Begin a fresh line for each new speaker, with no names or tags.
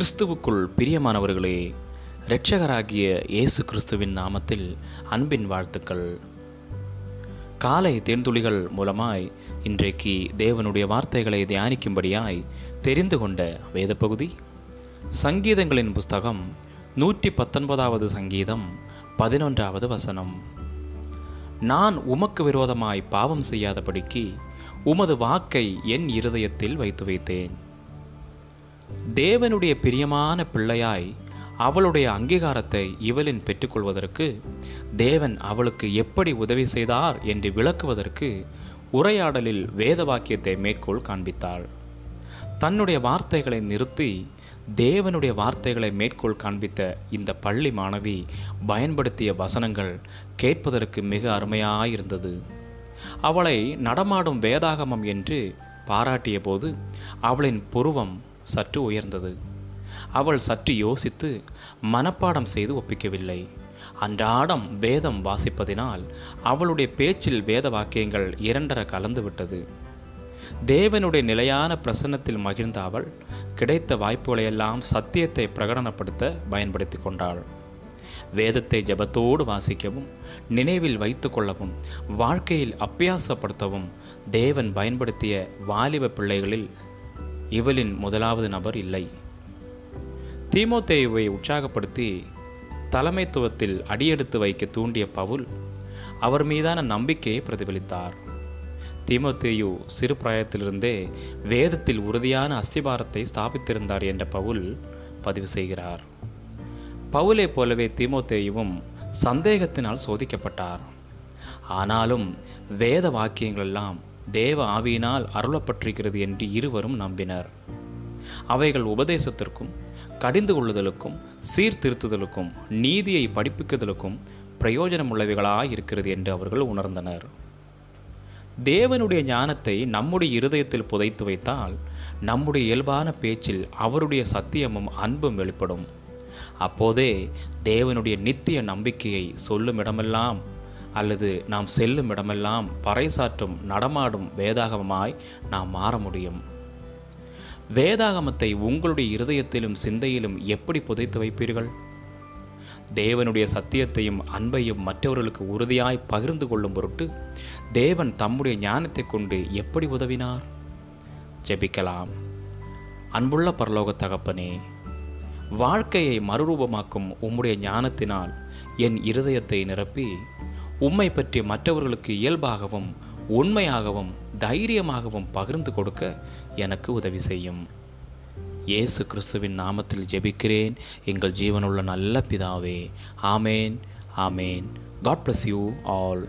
கிறிஸ்துவுக்குள் பிரியமானவர்களே இரட்சகராகிய இயேசு கிறிஸ்துவின் நாமத்தில் அன்பின் வாழ்த்துக்கள். காலை தேர்ந்துளிகள் மூலமாய் இன்றைக்கு தேவனுடைய வார்த்தைகளை தியானிக்கும்படியாய் தெரிந்து கொண்ட வேத பகுதி சங்கீதங்களின் புஸ்தகம் நூற்றி பத்தொன்பதாவது சங்கீதம் பதினொன்றாவது வசனம். நான் உமக்கு விரோதமாய் பாவம் செய்யாதபடிக்கு உமது வாக்கை என் இருதயத்தில் வைத்து வைத்தேன். தேவனுடைய பிரியமான பிள்ளையாய் அவளுடைய அங்கீகாரத்தை இவளின் பெற்றுக்கொள்வதற்கு தேவன் அவளுக்கு எப்படி உதவி செய்தார் என்று விளக்குவதற்கு உரையாடலில் வேத வாக்கியத்தை மேற்கோள் காண்பித்தாள். தன்னுடைய வார்த்தைகளை நிறுத்தி தேவனுடைய வார்த்தைகளை மேற்கோள் காண்பித்த இந்த பள்ளி மாணவி பயன்படுத்திய வசனங்கள் கேட்பதற்கு மிக அருமையாயிருந்தது. அவளை நடமாடும் வேதாகமம் என்று பாராட்டிய போது அவளின் புருவம் சற்று உயர்ந்தது. அவள் சற்று யோசித்து மனப்பாடம் செய்து ஒப்பிக்கவில்லை. அன்றாடம் வேதம் வாசிப்பதினால் அவளுடைய பேச்சில் வேத வாக்கியங்கள் இரண்டர கலந்துவிட்டது தேவனுடைய நிலையான பிரசன்னத்தில் மகிழ்ந்த அவள் கிடைத்த வாய்ப்புகளையெல்லாம் சத்தியத்தை பிரகடனப்படுத்த பயன்படுத்தி கொண்டாள். வேதத்தை ஜபத்தோடு வாசிக்கவும் நினைவில் வைத்து கொள்ளவும் வாழ்க்கையில் அப்பியாசப்படுத்தவும் தேவன் பயன்படுத்திய வாலிப பிள்ளைகளில் இவளின் முதலாவது நபர் இல்லை. தீமோத்தேயுவை உற்சாகப்படுத்தி தலைமைத்துவத்தில் அடியெடுத்து வைக்க தூண்டிய பவுல் அவர் மீதான நம்பிக்கையை பிரதிபலித்தார். தீமோத்தேயு சிறு பிராயத்திலிருந்தே வேதத்தில் உறுதியான அஸ்திபாரத்தை ஸ்தாபித்திருந்தார் என்ற பவுல் பதிவு செய்கிறார். பவுலை போலவே தீமோத்தேயுவும் சந்தேகத்தினால் சோதிக்கப்பட்டார். ஆனாலும் வேத வாக்கியங்களெல்லாம் தேவ ஆவியினால் அருளப்பட்டிருக்கிறது என்று இருவரும் நம்பினர். அவைகள் உபதேசத்திற்கும் கடிந்து கொள்ளுதலுக்கும் சீர்திருத்துதலுக்கும் நீதியை படிப்பிக்குதலுக்கும் பிரயோஜனமுள்ளவைகளாய் இருக்கிறது என்று அவர்கள் உணர்ந்தனர். தேவனுடைய ஞானத்தை நம்முடைய இருதயத்தில் புதைத்து வைத்தால் நம்முடைய இயல்பான பேச்சில் அவருடைய சத்தியமும் அன்பும் வெளிப்படும். அப்போதே தேவனுடைய நித்திய நம்பிக்கையை சொல்லும் இடமெல்லாம் அல்லது நாம் செல்லும் இடமெல்லாம் பறைசாற்றும் நடமாடும் வேதாகமமாய் நாம் மாற முடியும். வேதாகமத்தை உங்களுடைய இருதயத்திலும் சிந்தையிலும் எப்படி புதைத்து வைப்பீர்கள்? தேவனுடைய சத்தியத்தையும் அன்பையும் மற்றவர்களுக்கு உறுதியாய் பகிர்ந்து கொள்ளும் பொருட்டு தேவன் தம்முடைய ஞானத்தை கொண்டு எப்படி உதவினார்? ஜெபிக்கலாம். அன்புள்ள பரலோக தகப்பனே வாழ்க்கையை மறுரூபமாக்கும் உம்முடைய ஞானத்தினால் என் இருதயத்தை நிரப்பி உம்மை பற்றி மற்றவர்களுக்கு இயல்பாகவும் உண்மையாகவும் தைரியமாகவும் பகிர்ந்து கொடுக்க எனக்கு உதவி செய்யும். இயேசு கிறிஸ்துவின் நாமத்தில் ஜெபிக்கிறேன். எங்கள் ஜீவனுள்ள நல்ல பிதாவே ஆமேன் ஆமேன். God bless you all